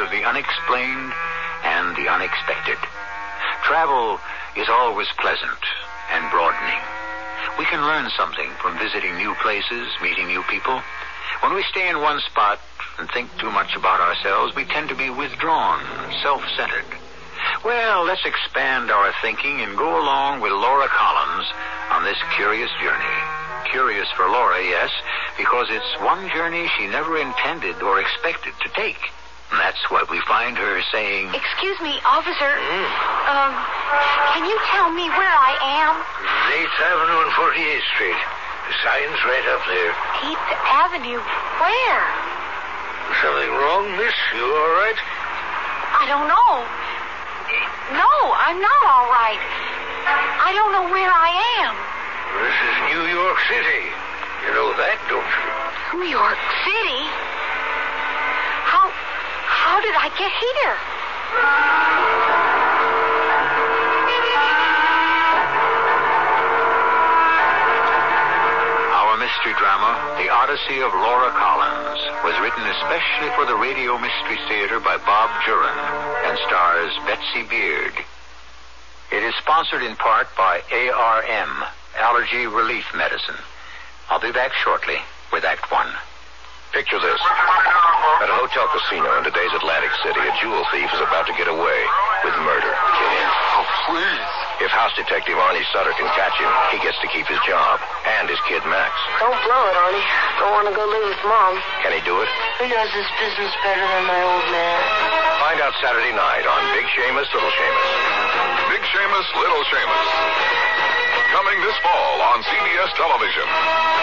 of the unexplained and the unexpected. Travel is always pleasant and broadening. We can learn something from visiting new places, meeting new people. When we stay in one spot and think too much about ourselves, we tend to be withdrawn, self-centered. Well, let's expand our thinking and go along with Laura Collins on this curious journey. Curious for Laura, yes, because it's one journey she never intended or expected to take. That's what we find her saying. Excuse me, officer. Um, can you tell me where I am? 8th Avenue and 48th Street. The sign's right up there. 8th Avenue. Where? Something wrong, miss? You all right? I don't know. No, I'm not all right. I don't know where I am. This is New York City. You know that, don't you? New York City? How did I get here? Our mystery drama, The Odyssey of Laura Collins, was written especially for the Radio Mystery Theater by Bob Juhren and stars Betsy Beard. It is sponsored in part by ARM, Allergy Relief Medicine. I'll be back shortly with Act One. Picture this. At a hotel casino in today's Atlantic City, a jewel thief is about to get away with murder. Get in. Oh, please. If House Detective Arnie Sutter can catch him, he gets to keep his job and his kid Max. Don't blow it, Arnie. Don't want to go live with Mom. Can he do it? Who does this business better than my old man? Find out Saturday night on Big Shamus, Little Shamus. Big Shamus, Little Shamus. Coming this fall on CBS television.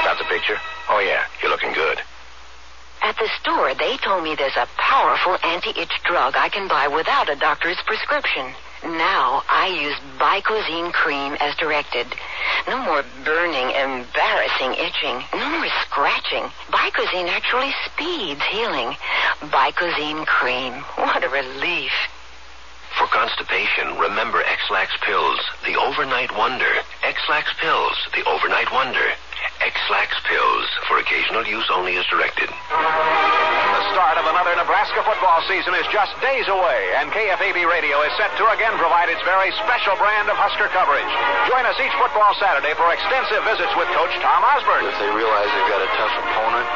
Got the picture? Oh, yeah. You're looking good. At the store, they told me there's a powerful anti-itch drug I can buy without a doctor's prescription. Now I use Bicozene cream as directed. No more burning, embarrassing itching. No more scratching. Bicozene actually speeds healing. Bicozene cream. What a relief. For constipation, remember Ex-Lax pills, the overnight wonder. Ex-Lax pills, the overnight wonder. Ex-Lax pills, for occasional use only as directed. The start of another Nebraska football season is just days away, and KFAB Radio is set to again provide its very special brand of Husker coverage. Join us each football Saturday for extensive visits with Coach Tom Osborne. If they realize they've got a tough opponent,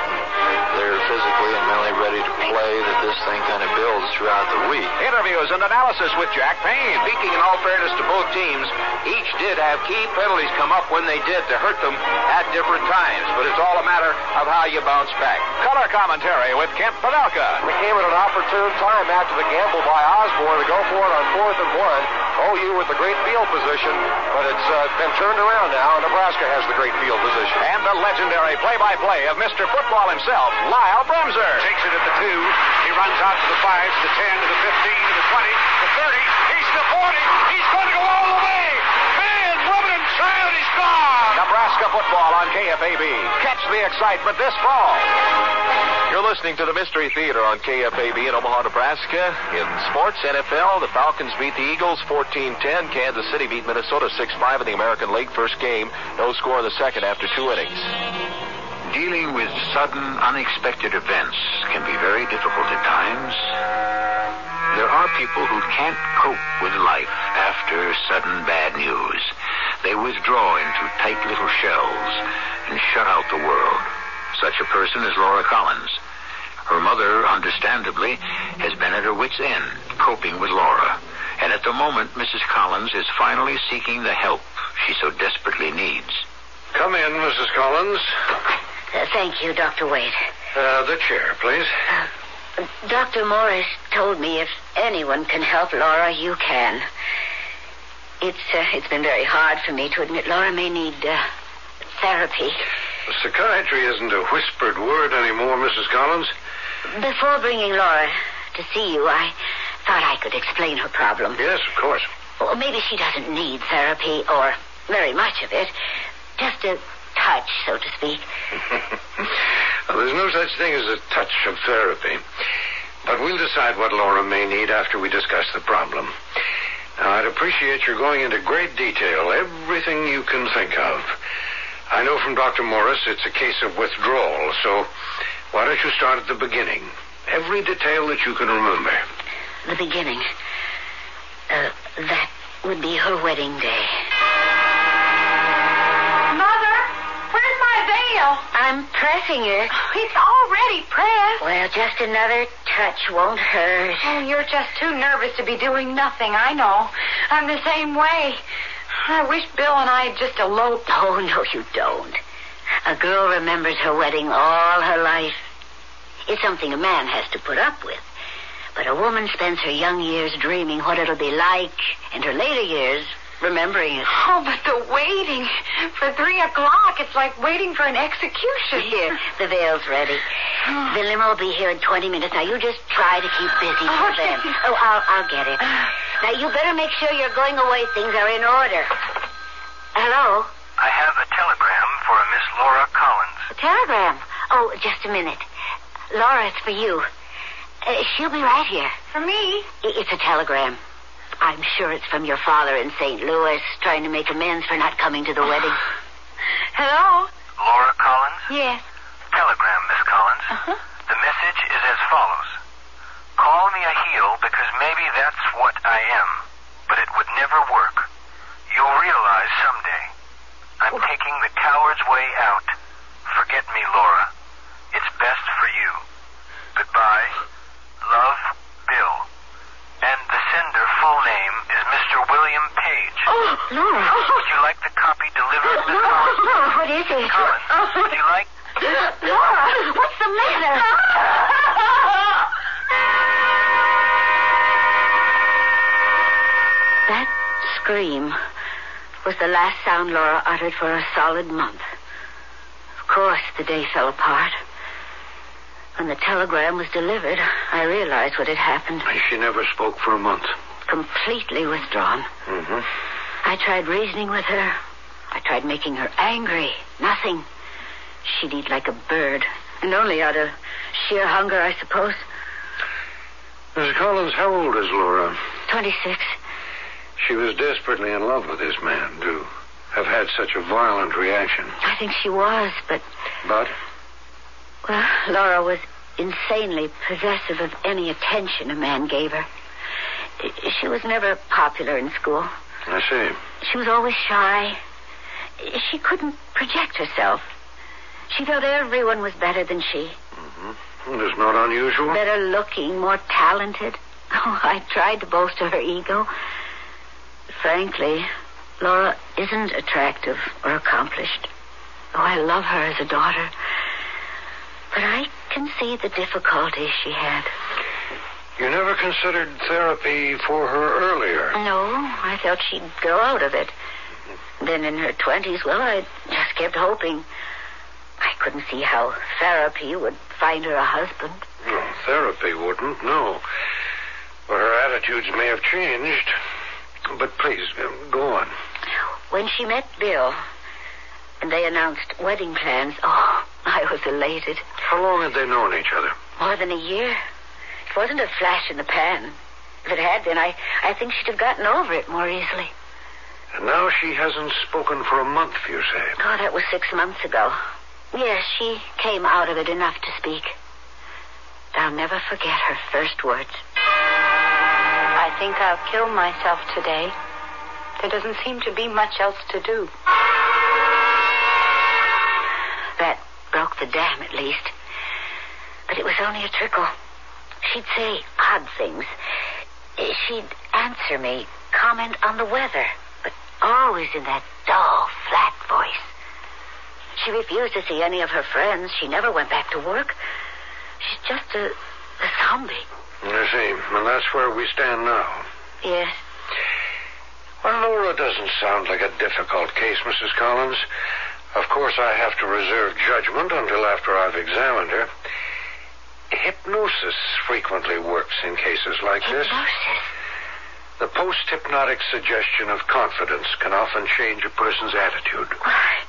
they're physically and mentally ready to play, that this thing kind of builds throughout the week. Interviews and analysis with Jack Payne. Speaking in all fairness to both teams, each did have key penalties come up when they did to hurt them at different times, but it's all a matter of how you bounce back. Color commentary with Kent Pavelka. We came at an opportune time after the gamble by Osborne to go for it on fourth and one. OU with the great field position, but it's uh, been turned around now, Nebraska has the great field position. And the legendary play-by-play of Mr. Football himself, Lyle Bremser. Takes it at the two. He runs out to the five, to the ten, to the fifteen, to the twenty, the thirty. He's the forty. He's going to go all the way. Man, rubbing him child, he's gone. Nebraska football on KFAB. Catch the excitement this fall. You're listening to the Mystery Theater on KFAB in Omaha, Nebraska. In sports, NFL, the Falcons beat the Eagles 14-10. Kansas City beat Minnesota 6-5 in the American League first game. No score in the second after two innings. Dealing with sudden, unexpected events can be very difficult at times. There are people who can't cope with life after sudden bad news. They withdraw into tight little shells and shut out the world. Such a person is Laura Collins. Her mother, understandably, has been at her wits' end coping with Laura. And at the moment, Mrs. Collins is finally seeking the help she so desperately needs. Come in, Mrs. Collins. Uh, thank you, Dr. Wade. Uh, the chair, please. Uh, Dr. Morris told me if anyone can help Laura, you can. It's uh, it's been very hard for me to admit Laura may need uh, therapy. Psychiatry isn't a whispered word anymore, Mrs. Collins. Before bringing Laura to see you, I thought I could explain her problem. Yes, of course. Well, maybe she doesn't need therapy or very much of it. Just a touch, so to speak. well, there's no such thing as a touch of therapy. But we'll decide what Laura may need after we discuss the problem. Now, I'd appreciate your going into great detail, everything you can think of. I know from Dr. Morris it's a case of withdrawal, so Why don't you start at the beginning? Every detail that you can remember. The beginning. Uh, that would be her wedding day. I'm pressing her. It's already pressed. Well, just another touch won't hurt. Oh, you're just too nervous to be doing nothing. I know. I'm the same way. I wish Bill and I had just eloped. Oh, no, you don't. A girl remembers her wedding all her life. It's something a man has to put up with. But a woman spends her young years dreaming what it'll be like, and her later years remembering it. Oh, but the waiting for three o'clock, it's like waiting for an execution. Here, the veil's ready. The limo will be here in 20 minutes. Now, you just try to keep busy till Okay. then. Oh, I'll, I'll get it. Now, you better make sure your going away things are in order. Hello? I have a telegram for a Miss Laura Collins. A telegram. Oh, just a minute. Laura, it's for you. Uh, she'll be right here. For me? It's a telegram. I'm sure it's from your father in St. Louis, trying to make amends for not coming to the wedding. Hello? Laura Collins? Yes. Telegram, Miss Collins. Uh-huh. The message is as follows. Call me a heel because maybe that's what I am, but it would never work. You'll realize someday. I'm taking the coward's way out. Forget me, Laura. It's best for you. Goodbye. Love, Bill. And the sender full name is Mr. William Page. Oh, Laura. Would you like the copy delivered, Miss Laura, Collins? Laura, what is it? Collins, oh. would you like... Laura, what's the matter? That scream was the last sound Laura uttered for a solid month. Of course, the day fell apart. When the telegram was delivered, I realized what had happened. She never spoke for a month. Completely withdrawn. Mm-hmm. I tried reasoning with her. I tried making her angry. Nothing. She'd eat like a bird. And only out of sheer hunger, I suppose. Mrs. Collins, how old is Laura? 26. She was desperately in love with this man, to have had such a violent reaction. I think she was, but, But well, Laura was insanely possessive of any attention a man gave her. She was never popular in school. I see. She was always shy. She couldn't project herself. She felt everyone was better than she. hmm. that's not unusual. Better looking, more talented. Oh, I tried to bolster her ego. Frankly, Laura isn't attractive or accomplished. Oh, I love her as a daughter. But I can see the difficulties she had. You never considered therapy for her earlier. No, I felt she'd grow out of it. Then in her twenties, well, I just kept hoping. I couldn't see how therapy would find her a husband. No, therapy wouldn't, no. But her attitudes may have changed. But please, go on. When she met Bill and they announced wedding plans, oh, I was elated. How long had they known each other? More than a year. It wasn't a flash in the pan. If it had been, I, I think she'd have gotten over it more easily. And now she hasn't spoken for a month, you say. Oh, that was six months ago. Yes, she came out of it enough to speak. I'll never forget her first words. I think I'll kill myself today. There doesn't seem to be much else to do. That broke the dam, at least. But it was only a trickle. She'd say odd things. Eh, She'd answer me, comment on the weather, but always in that dull, flat voice. She refused to see any of her friends. She never went back to work. She's just a, a zombie. I see. And that's where we stand now. Yes. Well, Laura doesn't sound like a difficult case, Mrs. Collins. Of course, I have to reserve judgment until after I've examined her. Hypnosis frequently works in cases like this. Hypnosis? The post-hypnotic suggestion of confidence can often change a person's attitude. Why,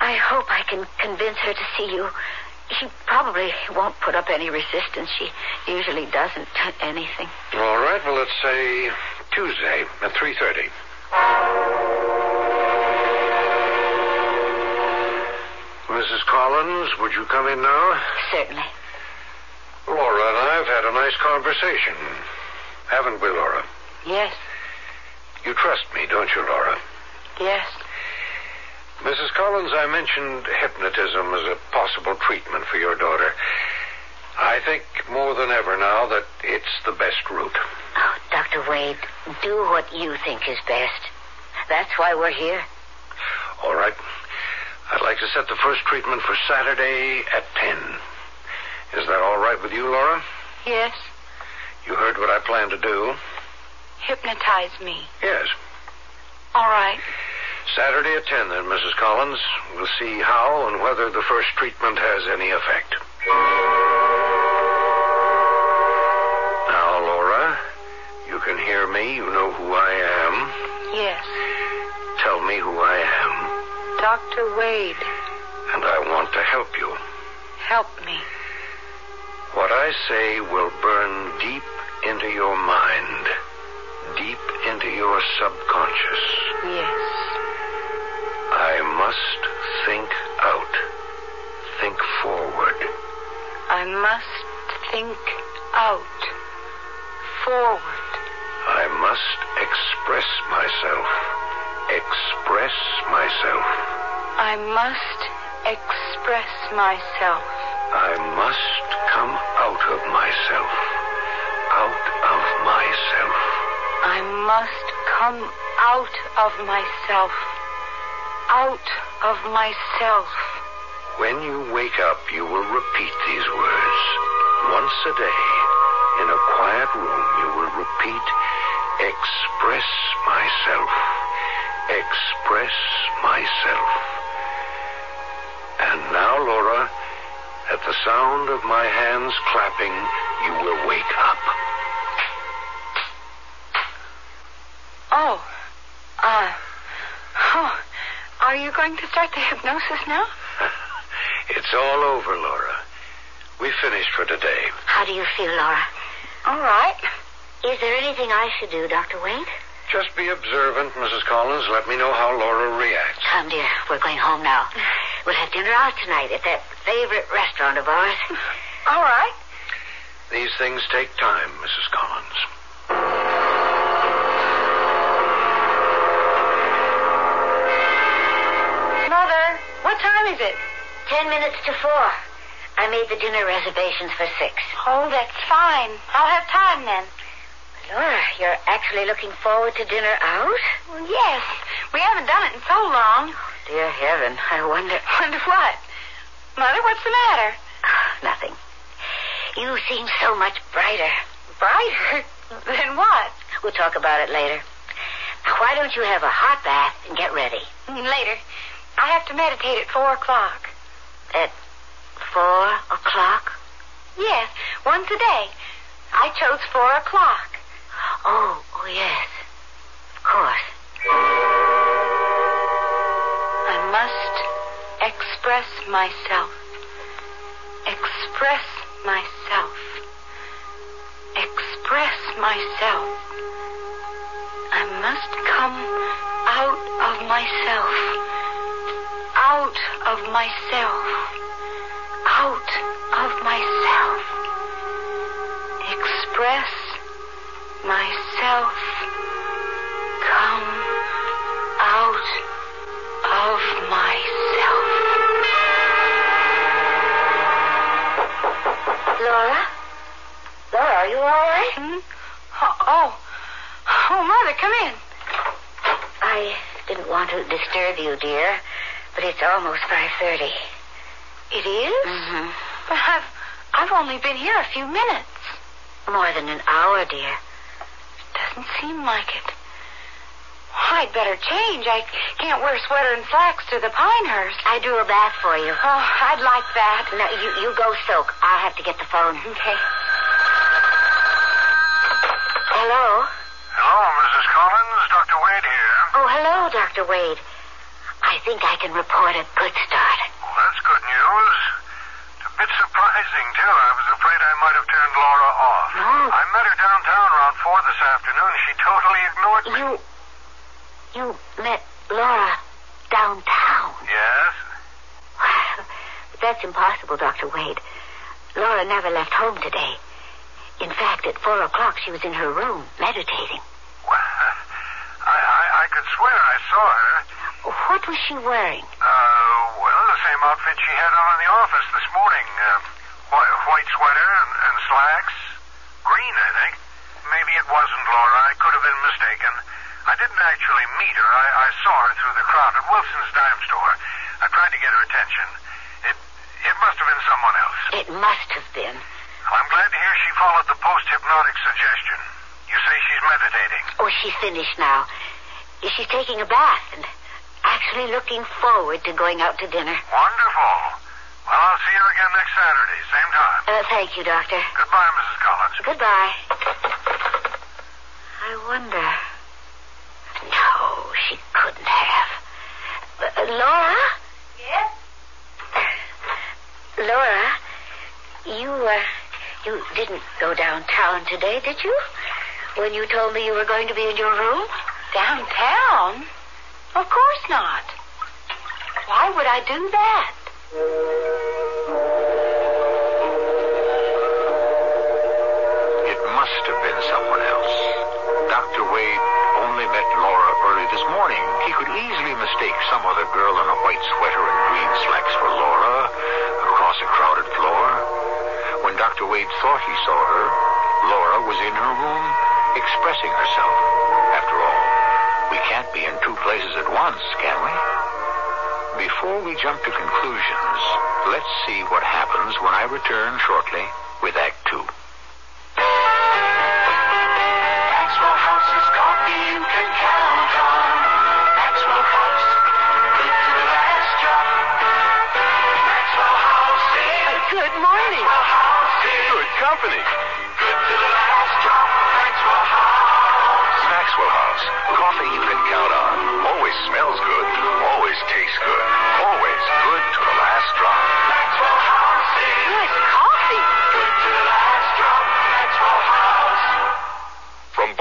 I hope I can convince her to see you. She probably won't put up any resistance. She usually doesn't to anything. All right, well, let's say Tuesday at 3.30. Mrs. Collins? Collins, would you come in now? Certainly. Laura and I have had a nice conversation. Haven't we, Laura? Yes, You trust me, don't you, Laura? yes. Mrs. Collins, I mentioned hypnotism as a possible treatment for your daughter. I think more than ever now that it's the best route. Oh, Dr. Wade, do what you think is best. That's why we're here. All right. I'd like to set the first treatment for Saturday at 10. Is that all right with you, Laura? Yes. You heard what I plan to do. Hypnotize me. Yes. All right. Saturday at 10, then, Mrs. Collins. We'll see how and whether the first treatment has any effect. Now, Laura, you can hear me. You know who I am. Yes. Tell me who I am, Dr. Wade, and I want to help you. help me. What I say will burn deep into your mind, deep into your subconscious. Yes. I must think out, think forward. I must think out. Forward. I must express myself, express myself. I must express myself. I must come out of myself, out of myself. I must come out of myself. Out of myself. When you wake up, you will repeat these words. Once a day, in a quiet room, you will repeat, express myself, express myself. And now, Laura, at the sound of my hands clapping, you will wake up. Oh. Uh. Oh. Are you going to start the hypnosis now? It's all over, Laura. We finished for today. How do you feel, Laura? All right. Is there anything I should do, Dr. Wade? Just be observant, Mrs. Collins. Let me know how Laura reacts. Come, dear. We're going home now. We'll have dinner out tonight at that favorite restaurant of ours. All right. These things take time, Mrs. Collins. Mother, what time is it? Ten minutes to four. I made the dinner reservations for six. Oh, that's fine. I'll have time then. Laura, you're actually looking forward to dinner out? Well, yes. We haven't done it in so long. Dear heaven, I wonder. Wonder what? Mother, what's the matter? Nothing. You seem so much brighter. Brighter? Than what? We'll talk about it later. Now, why don't you have a hot bath and get ready? Mm, later. I have to meditate at four o'clock. At four o'clock? Yes, once a day. I chose four o'clock. Oh, oh yes. Of course. I must express myself. Express myself. Express myself. I must come out of myself. Out of myself. Out of myself. Express myself. Come out of myself. Laura? Laura, are you all right? Hmm? Oh, oh, oh, Mother, come in. I didn't want to disturb you, dear, but it's almost 5.30. It is? Mm-hmm. But I've, I've only been here a few minutes. More than an hour, dear. Doesn't seem like it. I'd better change. I can't wear sweater and flax to the Pinehurst. I drew a bath for you. Oh, I'd like that. No, you, you go soak. I'll have to get the phone. Okay. Hello? Hello, Mrs. Collins. Dr. Wade here. Oh, hello, Dr. Wade. I think I can report a good start. Well, that's good news. It's a bit surprising, too. I was afraid I might have turned Laura off. No. I met her downtown around four this afternoon. She totally ignored me. You. You met Laura downtown. Yes? Well, that's impossible, Dr. Wade. Laura never left home today. In fact, at four o'clock, she was in her room, meditating. I, I, I could swear I saw her. What was she wearing? Uh, well, the same outfit she had on in the office this morning. Uh, white, white sweater and, and slacks. Green, I think. Maybe it wasn't Laura. I could have been mistaken. I didn't actually meet her. I, I saw her through the crowd at Wilson's dime store. I tried to get her attention. It it must have been someone else. It must have been. I'm glad to hear she followed the post-hypnotic suggestion. You say she's meditating. Oh, she's finished now. She's taking a bath and actually looking forward to going out to dinner. Wonderful. Well, I'll see her again next Saturday, same time. Uh, thank you, Doctor. Goodbye, Mrs. Collins. Goodbye. I wonder. No, she couldn't have. Uh, Laura? Yes? Laura, you, uh, you didn't go downtown today, did you? When you told me you were going to be in your room? Downtown? Of course not. Why would I do that? Easily mistake some other girl in a white sweater and green slacks for Laura across a crowded floor. When Dr. Wade thought he saw her, Laura was in her room expressing herself. After all, we can't be in two places at once, can we? Before we jump to conclusions, let's see what happens when I return shortly with Act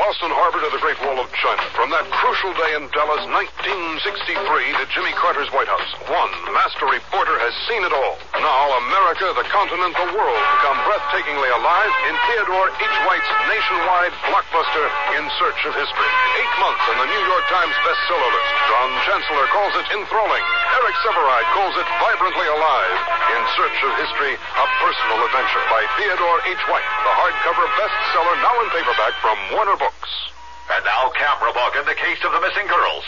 Boston Harbor to the Great Wall of China, from that crucial day in Dallas, 1963, to Jimmy Carter's White House, one master reporter has seen it all. Now, America, the continent, the world become breathtakingly alive in Theodore H. White's nationwide blockbuster, In Search of History. Eight months on the New York Times bestseller list. John Chancellor calls it enthralling. Eric Sevareid calls it vibrantly alive. In Search of History, a personal adventure by Theodore H. White, the hardcover bestseller now in paperback from Warner Books. And now, Camera Bug in the case of the missing girls.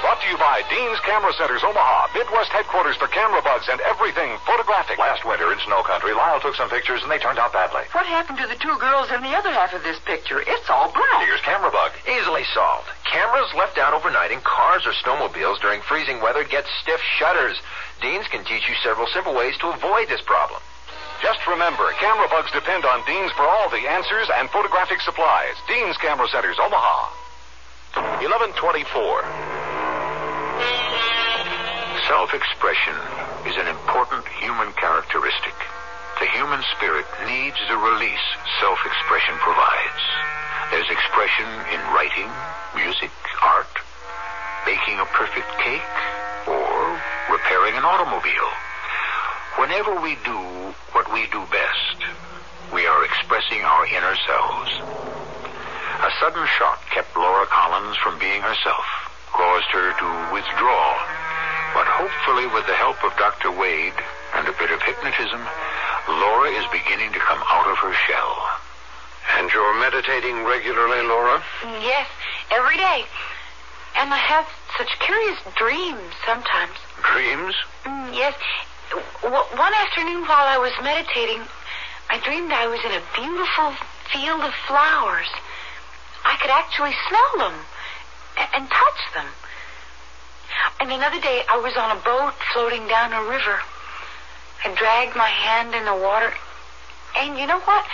Brought to you by Dean's Camera Centers, Omaha, Midwest headquarters for camera bugs and everything photographic. Last winter in Snow Country, Lyle took some pictures and they turned out badly. What happened to the two girls in the other half of this picture? It's all brown. Here's Camera Bug. Easily solved. Cameras left out overnight in cars or snowmobiles during freezing weather get stiff shutters. Dean's can teach you several simple ways to avoid this problem. Just remember, camera bugs depend on Dean's for all the answers and photographic supplies. Dean's Camera Centers, Omaha. 1124. Self expression is an important human characteristic. The human spirit needs the release self expression provides. There's expression in writing, music, art, baking a perfect cake, or repairing an automobile. Whenever we do what we do best, we are expressing our inner selves. A sudden shock kept Laura Collins from being herself, caused her to withdraw. But hopefully, with the help of Dr. Wade and a bit of hypnotism, Laura is beginning to come out of her shell. And you're meditating regularly, Laura? Yes, every day. And I have such curious dreams sometimes. Dreams? Mm, yes. One afternoon while I was meditating, I dreamed I was in a beautiful field of flowers. I could actually smell them and touch them. And another day, I was on a boat floating down a river. I dragged my hand in the water, and you know what?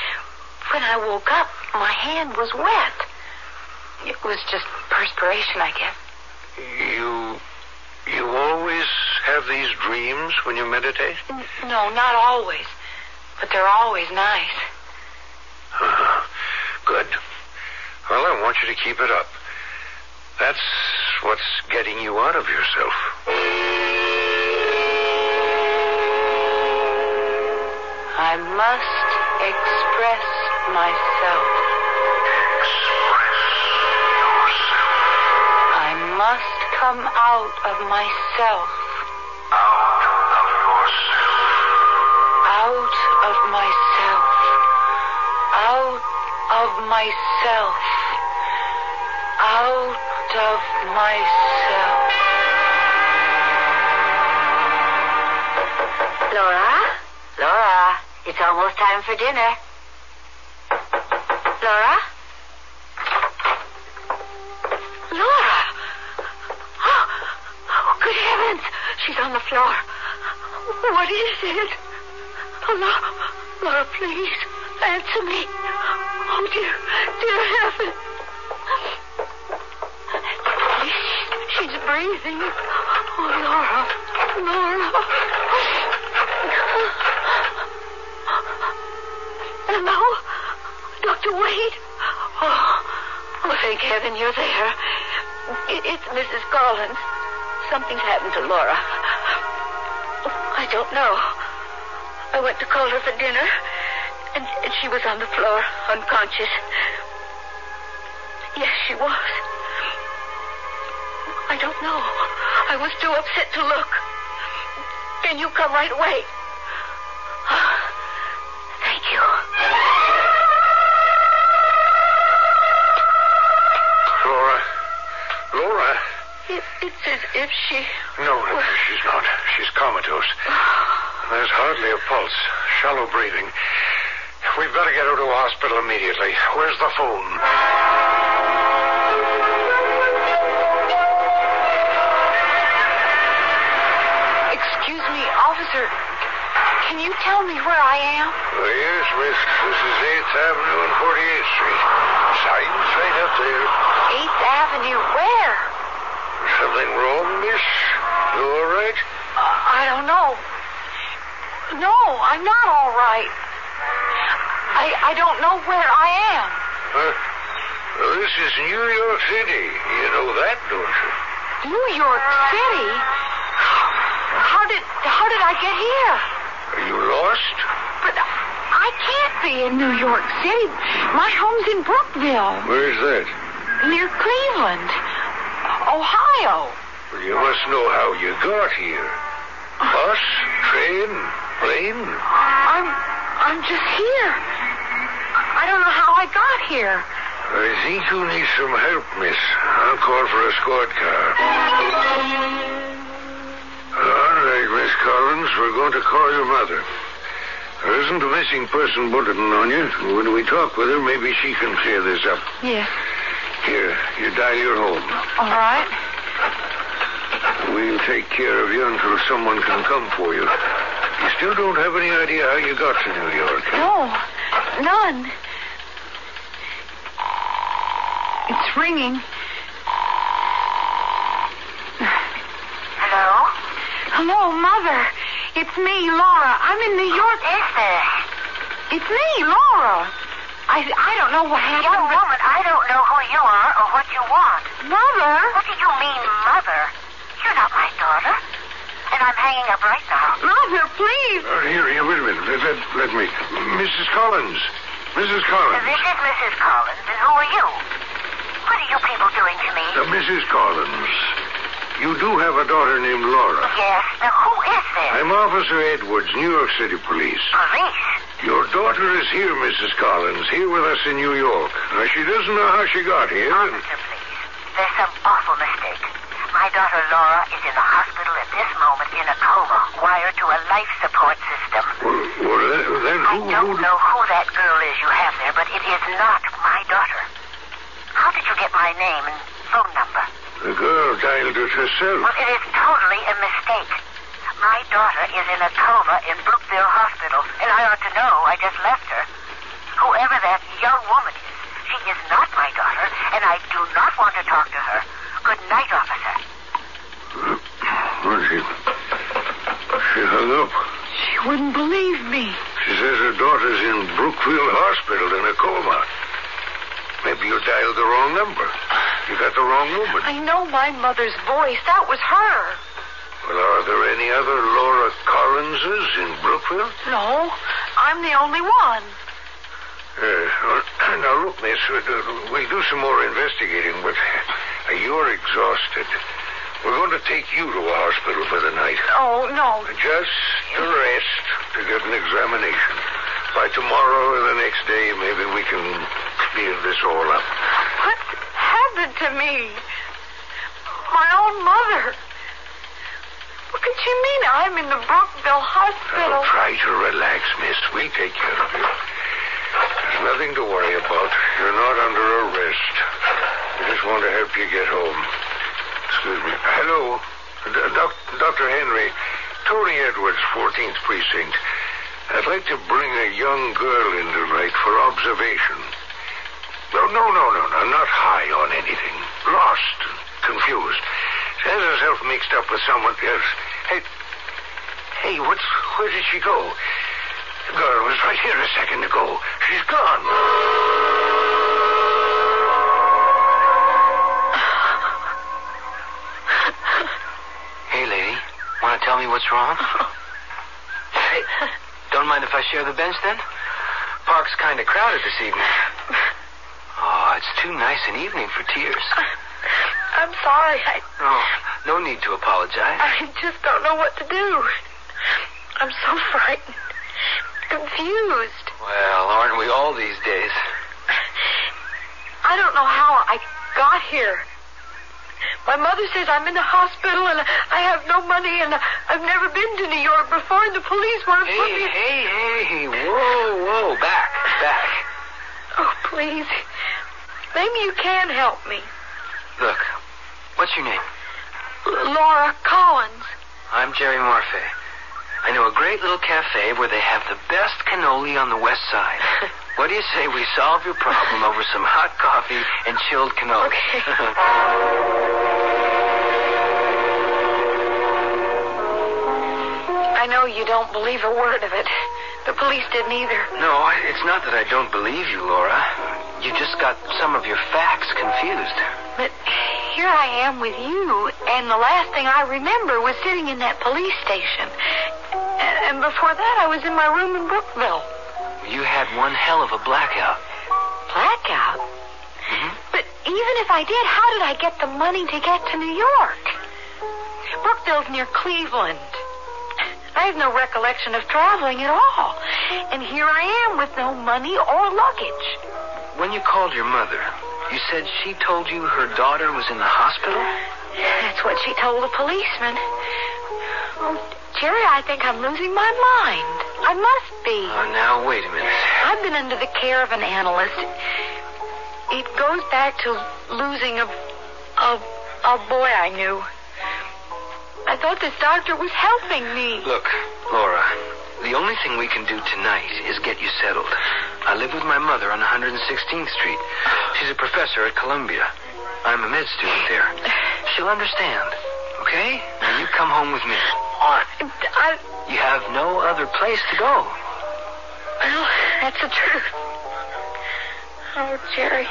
When I woke up, my hand was wet. It was just perspiration, I guess. You. You always have these dreams when you meditate? N- No, not always. But they're always nice. Uh, good. Well, I want you to keep it up. That's what's getting you out of yourself. I must express myself. Express yourself. I must come out of myself. Out of yourself. Out of myself. Out of myself. Out of myself. Laura? Laura, it's almost time for dinner. Laura? Laura! Floor. What is it? Oh, Laura, Laura, please, answer me. Oh, dear, dear heaven. She's breathing. Oh, Laura, Laura. Hello? Dr. Wade? Oh, oh, thank heaven you're there. It's Mrs. Collins. Something's happened to Laura. I don't know. I went to call her for dinner, and, and she was on the floor, unconscious. Yes, she was. I don't know. I was too upset to look. Can you come right away? Ah, thank you. Laura. Laura. It, it's as if she. No, she's not. She's comatose. There's hardly a pulse. Shallow breathing. We've got to get her to a hospital immediately. Where's the phone? Excuse me, officer. Can you tell me where I am? Oh, yes, miss. This is 8th Avenue and 48th Street. Sign's right up there. 8th Avenue. Where? Something wrong, miss? You all right? Uh, I don't know. No, I'm not all right. I I don't know where I am. Huh? Well, this is New York City. You know that, don't you? New York City? How did how did I get here? Are you lost? But I can't be in New York City. My home's in Brookville, Where's that? near Cleveland, Ohio. Well, you must know how you got here. Bus, train, plane? I'm I'm just here. I don't know how I got here. I think you need some help, miss. I'll call for a squad car. All right, Miss Collins, we're going to call your mother. There isn't a missing person bulletin on you. When we talk with her, maybe she can clear this up. Yeah. Here, you dial your home. All right. We'll take care of you until someone can come for you. You still don't have any idea how you got to New York. No, none. It's ringing. Hello? Hello, Mother. It's me, Laura. I'm in New York. Is this? It's me, Laura. I I don't know what happened. Young but- woman, I don't know who you are or what you want. Mother? What do you mean, mother? You're not my daughter. And I'm hanging up right now. Mother, please. Uh, here, here, wait a minute. Let, let, let me. Mrs. Collins. Mrs. Collins. This is Mrs. Collins, and who are you? What are you people doing to me? Uh, Mrs. Collins. You do have a daughter named Laura. Yes. Now, who is this? I'm Officer Edwards, New York City Police. Police? Your daughter is here, Mrs. Collins, here with us in New York. Now, she doesn't know how she got here. Officer, please. There's some awful mistake. My daughter Laura is in the hospital at this moment in a coma, wired to a life support system. Well, well then, then I who, don't who... know who that girl is you have there, but it is not my daughter. How did you get my name and phone number? The girl dialed it herself. Well, it is totally a mistake. My daughter is in a coma in Brookville Hospital, and I ought to know. I just left her. Whoever that young woman is, she is not my daughter, and I do not want to talk to her. Good night, officer. Well, she... She hung up. She wouldn't believe me. She says her daughter's in Brookfield Hospital in a coma. Maybe you dialed the wrong number. You got the wrong woman. I know my mother's voice. That was her. Well, are there any other Laura Collinses in Brookfield? No, I'm the only one. Uh, now, look, miss, we'll do some more investigating, but uh, you're exhausted. We're going to take you to a hospital for the night. Oh, no. Just to rest, to get an examination. By tomorrow or the next day, maybe we can clear this all up. What happened to me? My own mother. What could she mean I'm in the Brookville hospital? Now, try to relax, miss. We'll take care of you. There's nothing to worry about. You're not under arrest. We just want to help you get home. Excuse me. Hello. Dr. Henry. Tony Edwards, 14th Precinct. I'd like to bring a young girl in tonight for observation. No, no, no, no, no. Not high on anything. Lost, confused. She has herself mixed up with someone else. Hey, hey, what's, where did she go? The girl was right here a second ago. She's gone. Want to tell me what's wrong? hey, don't mind if I share the bench then? Park's kind of crowded this evening. Oh, it's too nice an evening for tears. I'm sorry. I, Oh, no need to apologize. I just don't know what to do. I'm so frightened, confused. Well, aren't we all these days? I don't know how I got here. My mother says I'm in the hospital and I have no money and I've never been to New York before and the police want to put Hey, me... hey, hey, hey, whoa, whoa, back, back. Oh, please. Maybe you can help me. Look, what's your name? Laura Collins. I'm Jerry Morphe. I know a great little cafe where they have the best cannoli on the west side. what do you say we solve your problem over some hot coffee and chilled cannoli? I know you don't believe a word of it. The police didn't either. no, it's not that I don't believe you, Laura. You just got some of your facts confused. But here I am with you, and the last thing I remember was sitting in that police station. And, and before that, I was in my room in Brookville. You had one hell of a blackout. Blackout? Mm-hmm. But even if I did, how did I get the money to get to New York? Brookville's near Cleveland. I have no recollection of traveling at all. And here I am with no money or luggage. When you called your mother, you said she told you her daughter was in the hospital? That's what she told the policeman. Oh, Jerry, I think I'm losing my mind. I must be. Oh, now, wait a minute. I've been under the care of an analyst. It goes back to losing a, a, a boy I knew. I thought this doctor was helping me. Look, Laura, the only thing we can do tonight is get you settled. I live with my mother on 116th Street. She's a professor at Columbia. I'm a med student there. She'll understand, okay? Now you come home with me. I, You have no other place to go. well, that's the truth. Oh, Jerry,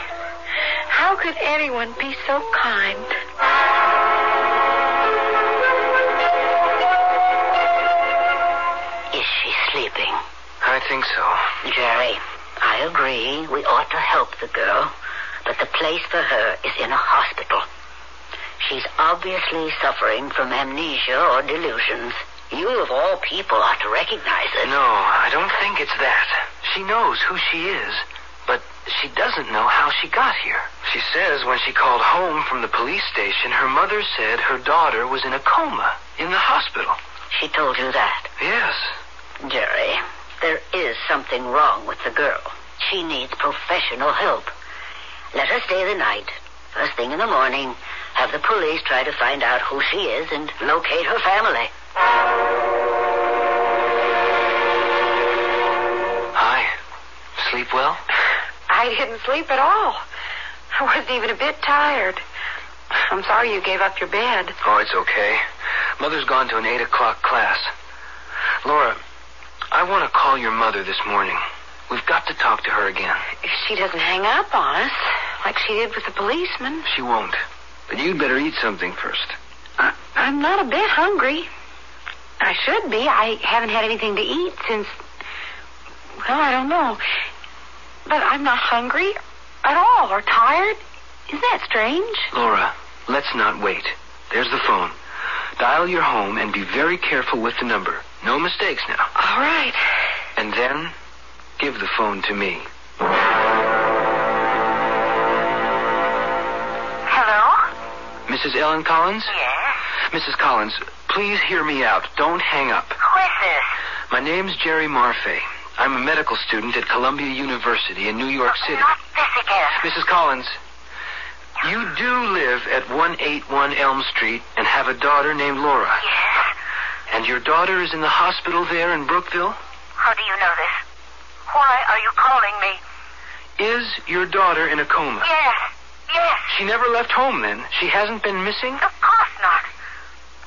how could anyone be so kind? Think so. Jerry, I agree. We ought to help the girl. But the place for her is in a hospital. She's obviously suffering from amnesia or delusions. You, of all people, ought to recognize it. No, I don't think it's that. She knows who she is, but she doesn't know how she got here. She says when she called home from the police station, her mother said her daughter was in a coma in the hospital. She told you that? Yes. Jerry, there is something wrong with the girl. She needs professional help. Let her stay the night. First thing in the morning, have the police try to find out who she is and locate her family. Hi. Sleep well? I didn't sleep at all. I wasn't even a bit tired. I'm sorry you gave up your bed. Oh, it's okay. Mother's gone to an 8 o'clock class. Laura, I want to call your mother this morning. We've got to talk to her again. If she doesn't hang up on us, like she did with the policeman, She won't. But you'd better eat something first. I, I'm not a bit hungry. I should be. I haven't had anything to eat since. Well, I don't know. But I'm not hungry at all or tired. Isn't that strange? Laura, let's not wait. There's the phone. Dial your home and be very careful with the number. No mistakes now. All right. And then give the phone to me. Hello? Mrs. Ellen Collins? Yes? Mrs. Collins, please hear me out. Don't hang up. Who is this? My name's Jerry Marfay. I'm a medical student at Columbia University in New York City. Not this again. Mrs. Collins, you do live at 181 Elm Street and have a daughter named Laura. Yes? And your daughter is in the hospital there in Brookville? How do you know this? Why are you calling me? Is your daughter in a coma? Yes. Yes. She never left home then. She hasn't been missing? Of course not.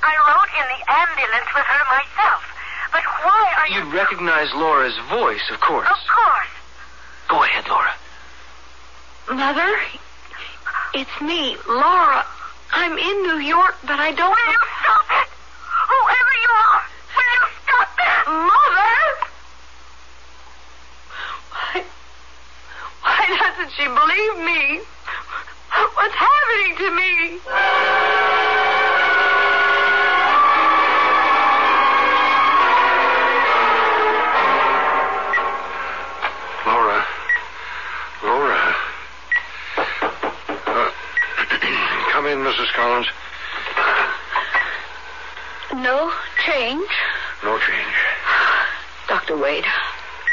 I rode in the ambulance with her myself. But why are you... You'd recognize Laura's voice, of course. Of course. Go ahead, Laura. Mother? It's me, Laura. I'm in New York, but I don't. Will you stop it? Whoever you are, will you stop that? Mother! Why, why doesn't she believe me? What's happening to me? Laura. Laura. Uh, come in, Mrs. Collins. No change. No change. Dr. Wade,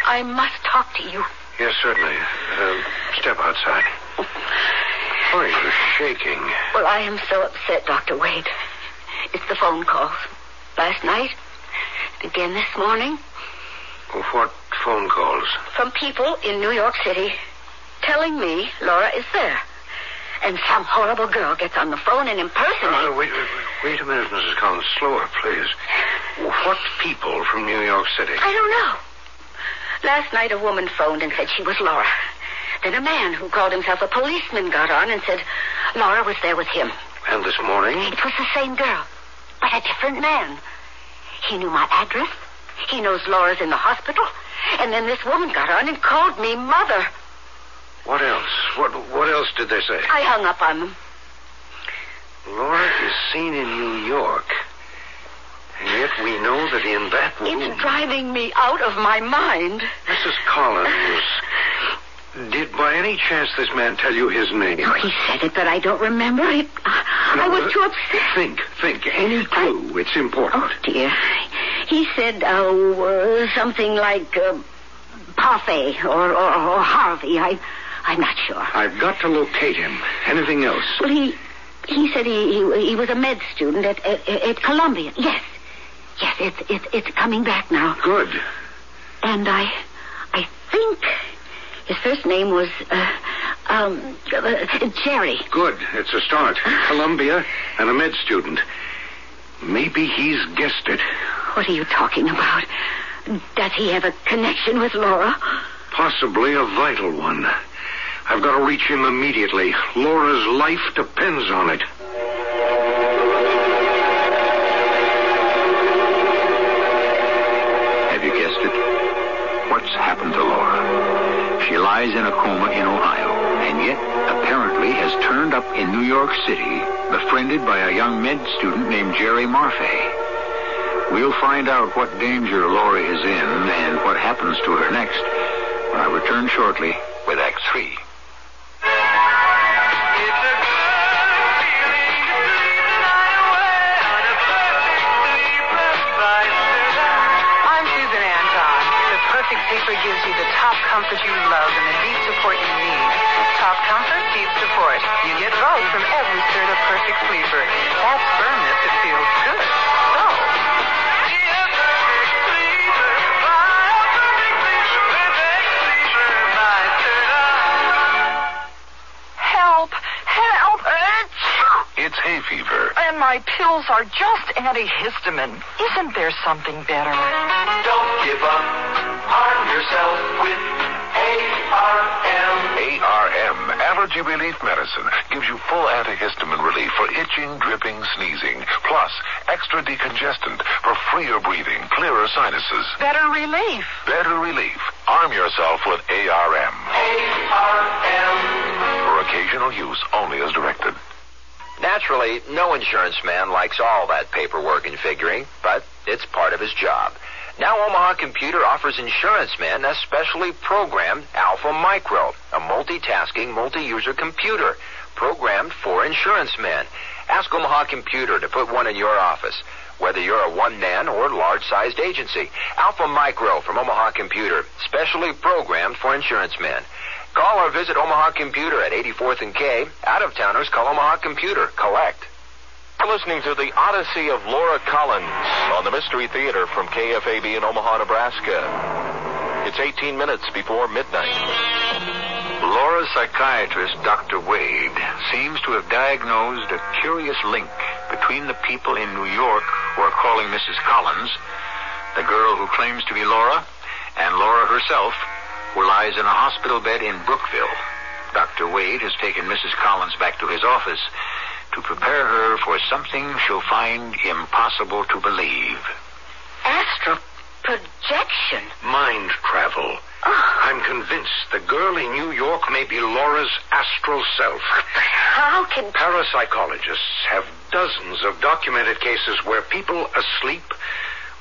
I must talk to you. Yes, certainly. Uh, step outside. Why are you shaking? Well, I am so upset, Dr. Wade. It's the phone calls. Last night, again this morning, What phone calls? from people in New York City telling me Laura is there. And some horrible girl gets on the phone and impersonates. Uh, wait, wait, wait, wait a minute, Mrs. Collins. Slower, please. What people from New York City? I don't know. Last night a woman phoned and said she was Laura. Then a man who called himself a policeman got on and said Laura was there with him. And this morning? It was the same girl, but a different man. He knew my address. He knows Laura's in the hospital. And then this woman got on and called me mother. What else? What What else did they say? I hung up on them. Laura is seen in New York. And yet we know that in that room... It's driving me out of my mind. Mrs. Collins, did by any chance this man tell you his name? Oh, he said it, but I don't remember it. I, I was too upset. Think, think. Any clue. It's important. Oh, dear. He said, oh, uh, something like uh, Parfait or, or, or Harvey. I, I'm not sure. I've got to locate him. Anything else? Well, he he said he he, he was a med student at, at at Columbia. Yes, yes, it's it's it's coming back now. Good. And I I think his first name was uh, um uh, Jerry. Good. It's a start. Columbia and a med student. Maybe he's guessed it. What are you talking about? Does he have a connection with Laura? Possibly a vital one. I've got to reach him immediately. Laura's life depends on it. Have you guessed it? What's happened to Laura? She lies in a coma in Ohio, and yet apparently has turned up in New York City, befriended by a young med student named Jerry Marfay. We'll find out what danger Laura is in and what happens to her next when I return shortly with Act 3. Top comfort you love and the deep support you need. Top comfort, deep support. You get both from every third of perfect sleeper. That's firmness that feels good. So. Help! Help! It's hay fever. And my pills are just antihistamine. Isn't there something better? Don't give up. Arm yourself with ARM. ARM, Allergy Relief Medicine, gives you full antihistamine relief for itching, dripping, sneezing, plus extra decongestant for freer breathing, clearer sinuses. Better relief. Better relief. Arm yourself with ARM. ARM. For occasional use only as directed. Naturally, no insurance man likes all that paperwork and figuring, but it's part of his job. Now Omaha Computer offers insurance men a specially programmed Alpha Micro, a multitasking, multi-user computer programmed for insurance men. Ask Omaha Computer to put one in your office, whether you're a one-man or large-sized agency. Alpha Micro from Omaha Computer, specially programmed for insurance men. Call or visit Omaha Computer at 84th and K. Out-of-towners call Omaha Computer. Collect. You're listening to the Odyssey of Laura Collins on the Mystery Theater from KFAB in Omaha, Nebraska. It's 18 minutes before midnight. Laura's psychiatrist, Dr. Wade, seems to have diagnosed a curious link between the people in New York who are calling Mrs. Collins, the girl who claims to be Laura, and Laura herself, who lies in a hospital bed in Brookville. Dr. Wade has taken Mrs. Collins back to his office to prepare her for something she'll find impossible to believe. Astral projection. Mind travel. I'm convinced the girl in New York may be Laura's astral self. How can. Parapsychologists have dozens of documented cases where people asleep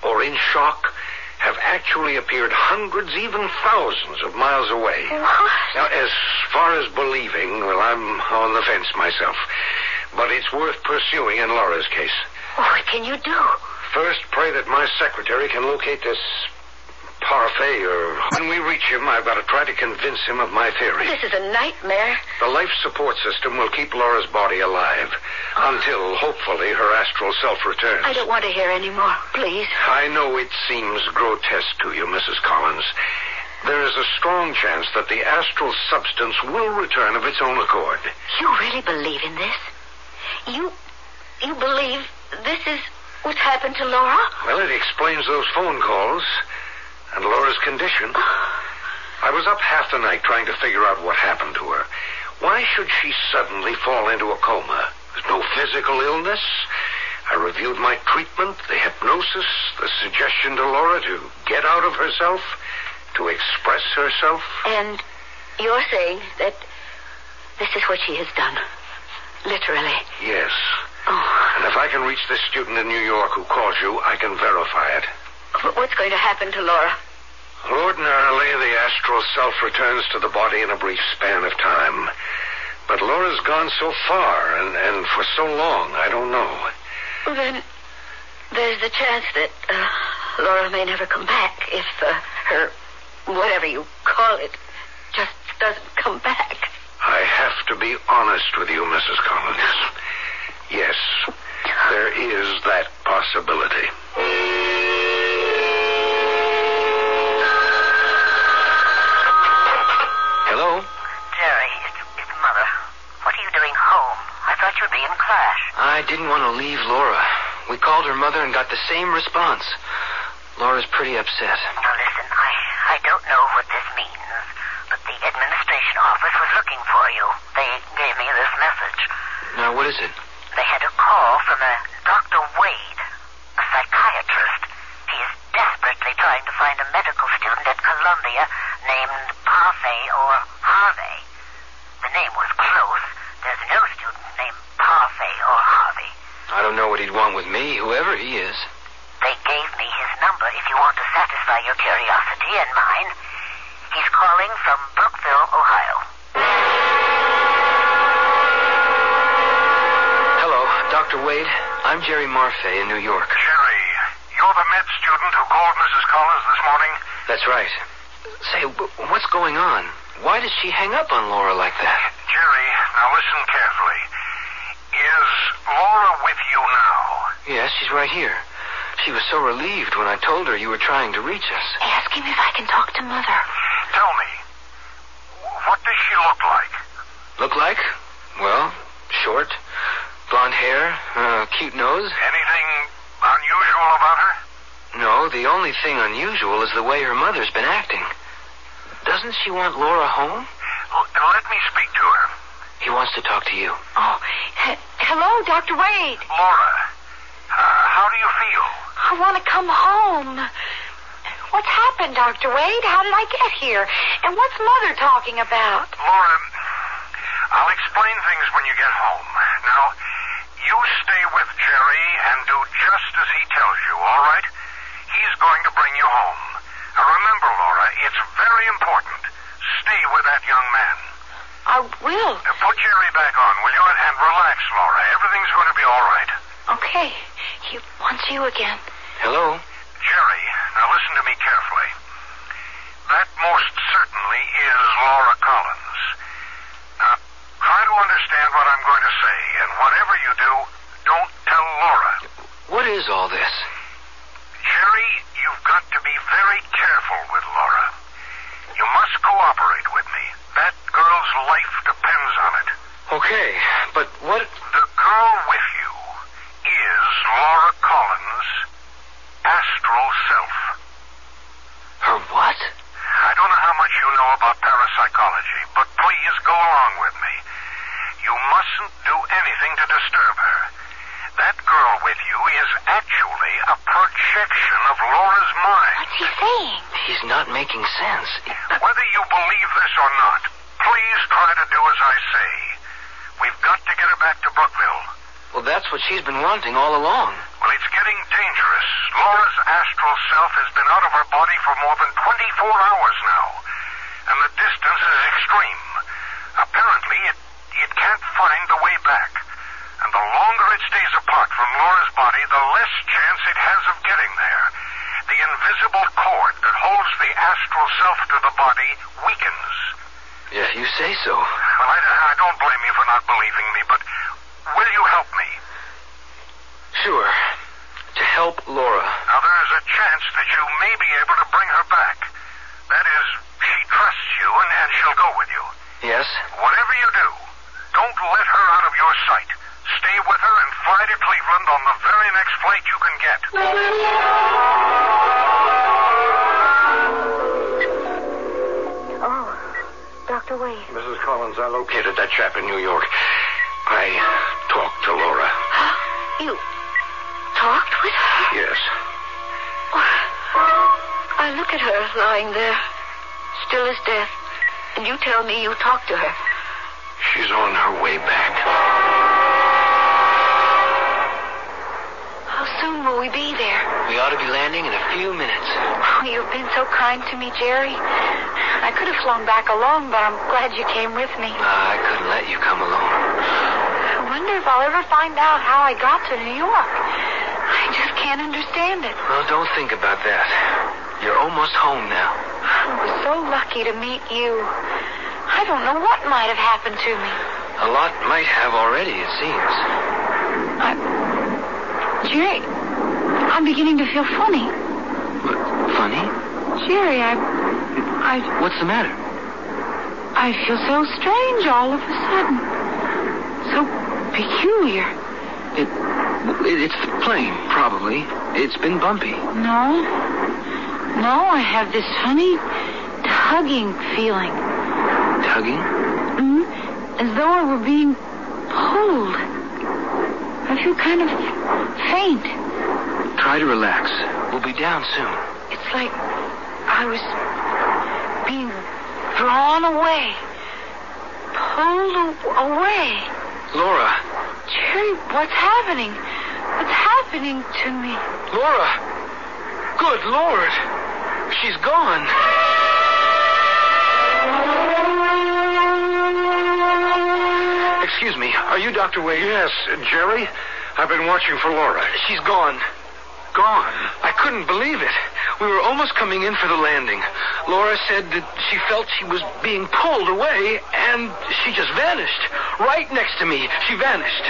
or in shock have actually appeared hundreds, even thousands of miles away. What? Now, as far as believing, well, I'm on the fence myself. But it's worth pursuing in Laura's case. Oh, what can you do? First, pray that my secretary can locate this parfait, or when we reach him, I've got to try to convince him of my theory. This is a nightmare. The life support system will keep Laura's body alive until, hopefully, her astral self returns. I don't want to hear any more. Please. I know it seems grotesque to you, Mrs. Collins. There is a strong chance that the astral substance will return of its own accord. You really believe in this? You. You believe this is what's happened to Laura? Well, it explains those phone calls and Laura's condition. I was up half the night trying to figure out what happened to her. Why should she suddenly fall into a coma? There's no physical illness. I reviewed my treatment, the hypnosis, the suggestion to Laura to get out of herself, to express herself. And you're saying that this is what she has done. Literally. Yes. Oh. And if I can reach this student in New York who calls you, I can verify it. But what's going to happen to Laura? Ordinarily, the astral self returns to the body in a brief span of time. But Laura's gone so far and, and for so long, I don't know. Then there's the chance that uh, Laura may never come back if uh, her, whatever you call it, just doesn't come back. I have to be honest with you, Mrs. Collins. Yes, there is that possibility. Hello? Jerry, it's, it's Mother. What are you doing home? I thought you'd be in class. I didn't want to leave Laura. We called her mother and got the same response. Laura's pretty upset. Now listen, I, I don't know what this means, but the administration office was looking for you. They gave me this message. Now, what is it? They had a call from a Dr. Wade, a psychiatrist. He is desperately trying to find a medical student at Columbia named Parfait or Harvey. The name was close. There's no student named Parfait or Harvey. I don't know what he'd want with me, whoever he is. They gave me his number if you want to satisfy your curiosity and mine. He's calling from Brookville, Ohio. Hello, Dr. Wade. I'm Jerry Marfay in New York. Jerry, you're the med student who called Mrs. Collins this morning? That's right. Say, what's going on? Why did she hang up on Laura like that? Jerry, now listen carefully. Is Laura with you now? Yes, she's right here. She was so relieved when I told her you were trying to reach us. Ask him if I can talk to Mother. Tell me, what does she look like? Look like? Well, short, hair, uh, cute nose. Anything unusual about her? No, the only thing unusual is the way her mother's been acting. Doesn't she want Laura home? L- let me speak to her. He wants to talk to you. Oh, he- hello, Dr. Wade. Laura, uh, how do you feel? I want to come home. What's happened? happened, Dr. Wade? How did I get here? And what's Mother talking about? Laura, I'll explain things when you get home. Now, you stay with Jerry and do just as he tells you, all right? He's going to bring you home. Now, remember, Laura, it's very important. Stay with that young man. I will. Now, put Jerry back on, will you? And, and relax, Laura. Everything's going to be all right. Okay. He wants you again. Hello? Jerry, now listen to me carefully. That most certainly is Laura Collins. Now, try to understand what I'm going to say, and whatever you do, don't tell Laura. What is all this? Jerry, you've got to be very careful with Laura. You must cooperate with me. That girl's life depends on it. Okay, but what? The girl with you is Laura Collins' astral self. Her what? I don't know how much you know about parapsychology, but please go along with me. You mustn't do anything to disturb her. That girl with you is actually a projection of Laura's mind. What's he saying? He's not making sense. Whether you believe this or not, please try to do as I say. We've got to get her back to Brookville. Well, that's what she's been wanting all along. Well, it's getting dangerous. Laura's astral self has been out of her body for more than 24 hours now, and the distance is extreme. Apparently, it, it can't find the way back. And the longer it stays apart from Laura's body, the less chance it has of getting there. The invisible cord that holds the astral self to the body weakens. Yeah, you say so. Well, I, I don't blame you for not believing me, but will you help me? Sure. To help Laura. Now, there's a chance that you may be able to bring her back. That is, she trusts you and, and she'll go with you. Yes? Whatever you do, don't let her out of your sight. Stay with her and fly to Cleveland on the very next flight you can get. Oh, Dr. Wade. Mrs. Collins, I located that chap in New York. I talked to Laura. You talked with her? Yes. Oh, I look at her lying there, still as death, and you tell me you talked to her. She's on her way back. How soon will we be there? We ought to be landing in a few minutes. Oh, you've been so kind to me, Jerry. I could have flown back alone, but I'm glad you came with me. Uh, I couldn't let you come alone. I wonder if I'll ever find out how I got to New York. I just can't understand it. Well, don't think about that. You're almost home now. I was so lucky to meet you. I don't know what might have happened to me. A lot might have already, it seems. Jerry, I'm beginning to feel funny. What, funny? Jerry, I. I. What's the matter? I feel so strange all of a sudden. So peculiar. It, it it's the plane, probably. It's been bumpy. No. No, I have this funny tugging feeling. Tugging? hmm As though I were being pulled. I feel kind of faint. Try to relax. We'll be down soon. It's like I was being drawn away. Pulled a- away. Laura. Jerry, what's happening? What's happening to me? Laura! Good Lord! She's gone. Excuse me. Are you Dr. Wade? Yes, Jerry. I've been watching for Laura. She's gone. Gone. I couldn't believe it. We were almost coming in for the landing. Laura said that she felt she was being pulled away, and she just vanished. Right next to me. She vanished.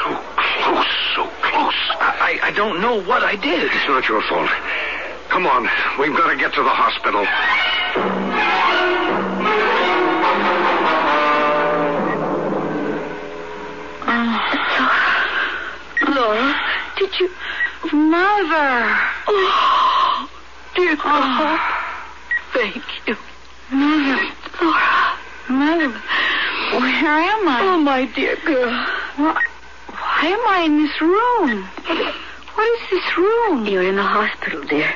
So close, so close. I, I don't know what I did. It's not your fault. Come on. We've got to get to the hospital. Laura, did you. Mother. Oh, dear God. Ah. Thank you. Mother. Laura. Mother. Where am I? Oh, my dear girl. Why, why am I in this room? What is this room? You're in the hospital, dear.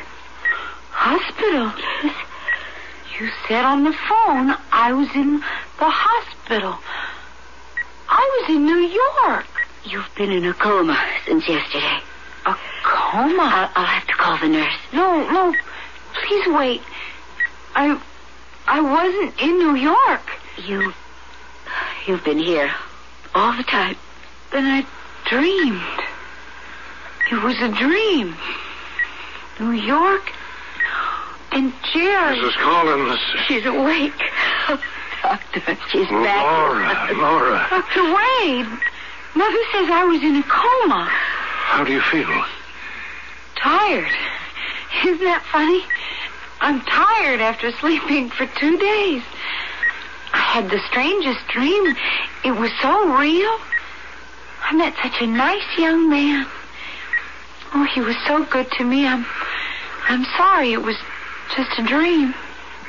Hospital, Liz. You said on the phone I was in the hospital. I was in New York. You've been in a coma since yesterday. A coma? I'll, I'll have to call the nurse. No, no. Please wait. I I wasn't in New York. You you've been here all the time. Then I dreamed. It was a dream. New York and Jerry. Mrs. Collins. She's awake. Oh, doctor, she's back. Laura, Laura. Dr. Wade, Mother says I was in a coma. How do you feel? Tired. Isn't that funny? I'm tired after sleeping for two days. I had the strangest dream. It was so real. I met such a nice young man. Oh, he was so good to me. I'm I'm sorry it was just a dream.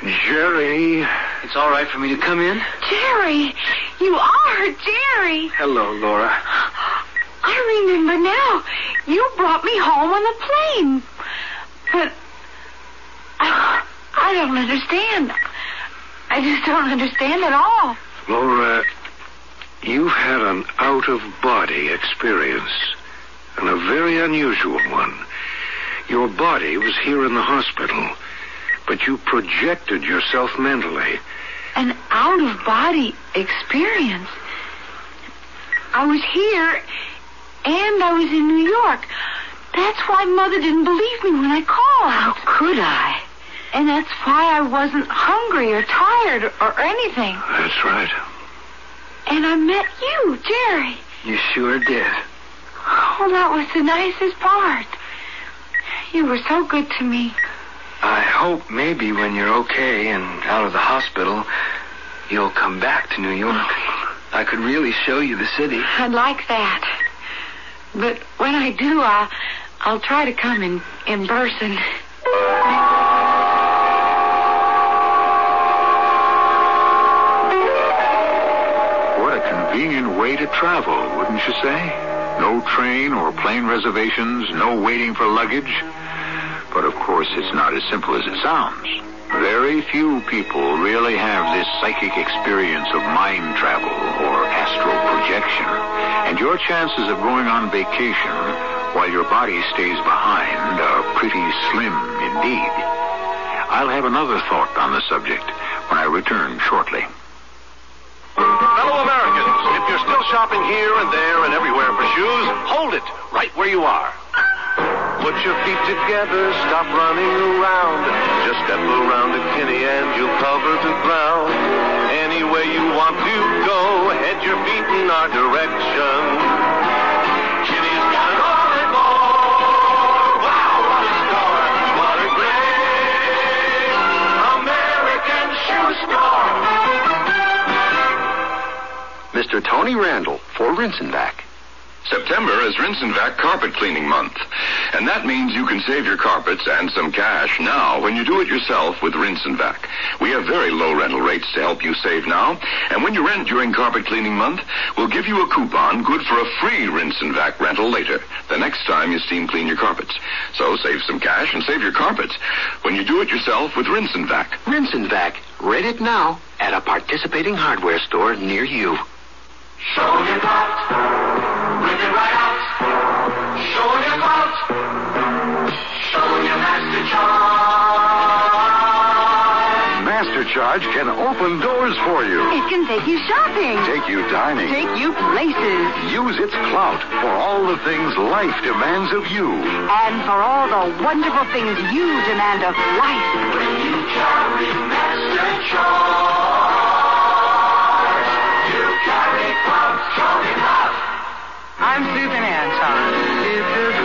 Jerry. It's all right for me to come in? Jerry, you are Jerry. Hello, Laura. I remember now. You brought me home on the plane. But I, I don't understand. I just don't understand at all. Laura, you've had an out of body experience, and a very unusual one. Your body was here in the hospital, but you projected yourself mentally. An out of body experience. I was here and I was in New York. That's why Mother didn't believe me when I called. How could I? And that's why I wasn't hungry or tired or anything. That's right. And I met you, Jerry. You sure did. Oh, that was the nicest part. You were so good to me. I hope maybe when you're okay and out of the hospital, you'll come back to New York. I could really show you the city. I'd like that. But when I do, I'll, I'll try to come in, in person. What a convenient way to travel, wouldn't you say? No train or plane reservations, no waiting for luggage. But of course, it's not as simple as it sounds. Very few people really have this psychic experience of mind travel or astral projection. And your chances of going on vacation while your body stays behind are pretty slim indeed. I'll have another thought on the subject when I return shortly. Fellow Americans, if you're still shopping here and there and everywhere for shoes, hold it right where you are. Your feet together, stop running around. Just step around to Kinney and you'll cover the ground. Any way you want to go, head your feet in our direction. A a. Mr. Tony Randall for Rinse and Vac. September is Rinse and Vac Carpet Cleaning Month. And that means you can save your carpets and some cash now when you do it yourself with Rinse and Vac. We have very low rental rates to help you save now. And when you rent during Carpet Cleaning Month, we'll give you a coupon good for a free Rinse and Vac rental later, the next time you steam clean your carpets. So save some cash and save your carpets when you do it yourself with Rinse and Vac. Rinse and Vac. Rate it now at a participating hardware store near you. Show your clout. Bring it right out. Show your clout. Show your master charge. Charge can open doors for you. It can take you shopping. Take you dining. Take you places. Use its clout for all the things life demands of you. And for all the wonderful things you demand of life. When you carry master charge, perfect sleeper's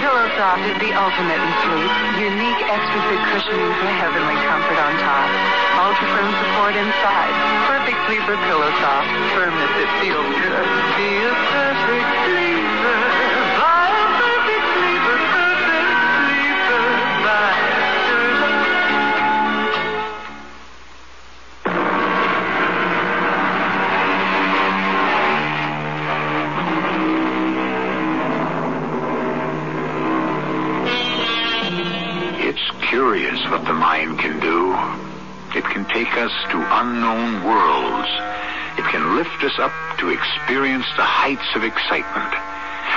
Pillow Soft is the ultimate in sleep. Unique extra thick cushioning for heavenly comfort on top. Ultra firm support inside. Perfect sleeper Pillow Soft. Firmness that feels good. Be a perfect sleeper. Unknown worlds. It can lift us up to experience the heights of excitement.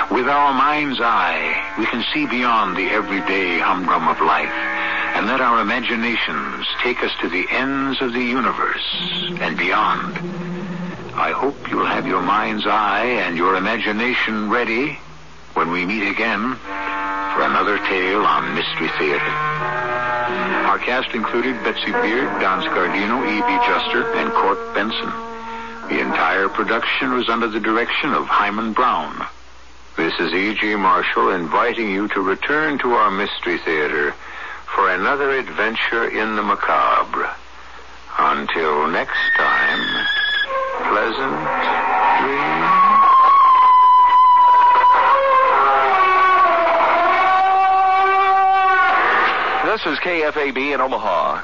With our mind's eye, we can see beyond the everyday humdrum of life and let our imaginations take us to the ends of the universe and beyond. I hope you'll have your mind's eye and your imagination ready when we meet again for another tale on Mystery Theater. Our cast included Betsy Beard, Don Scardino, Evie Juster, and Court Benson. The entire production was under the direction of Himan Brown. This is E.G. Marshall inviting you to return to our Mystery Theater for another adventure in the macabre. Until next time, pleasant dreams. This is KFAB in Omaha.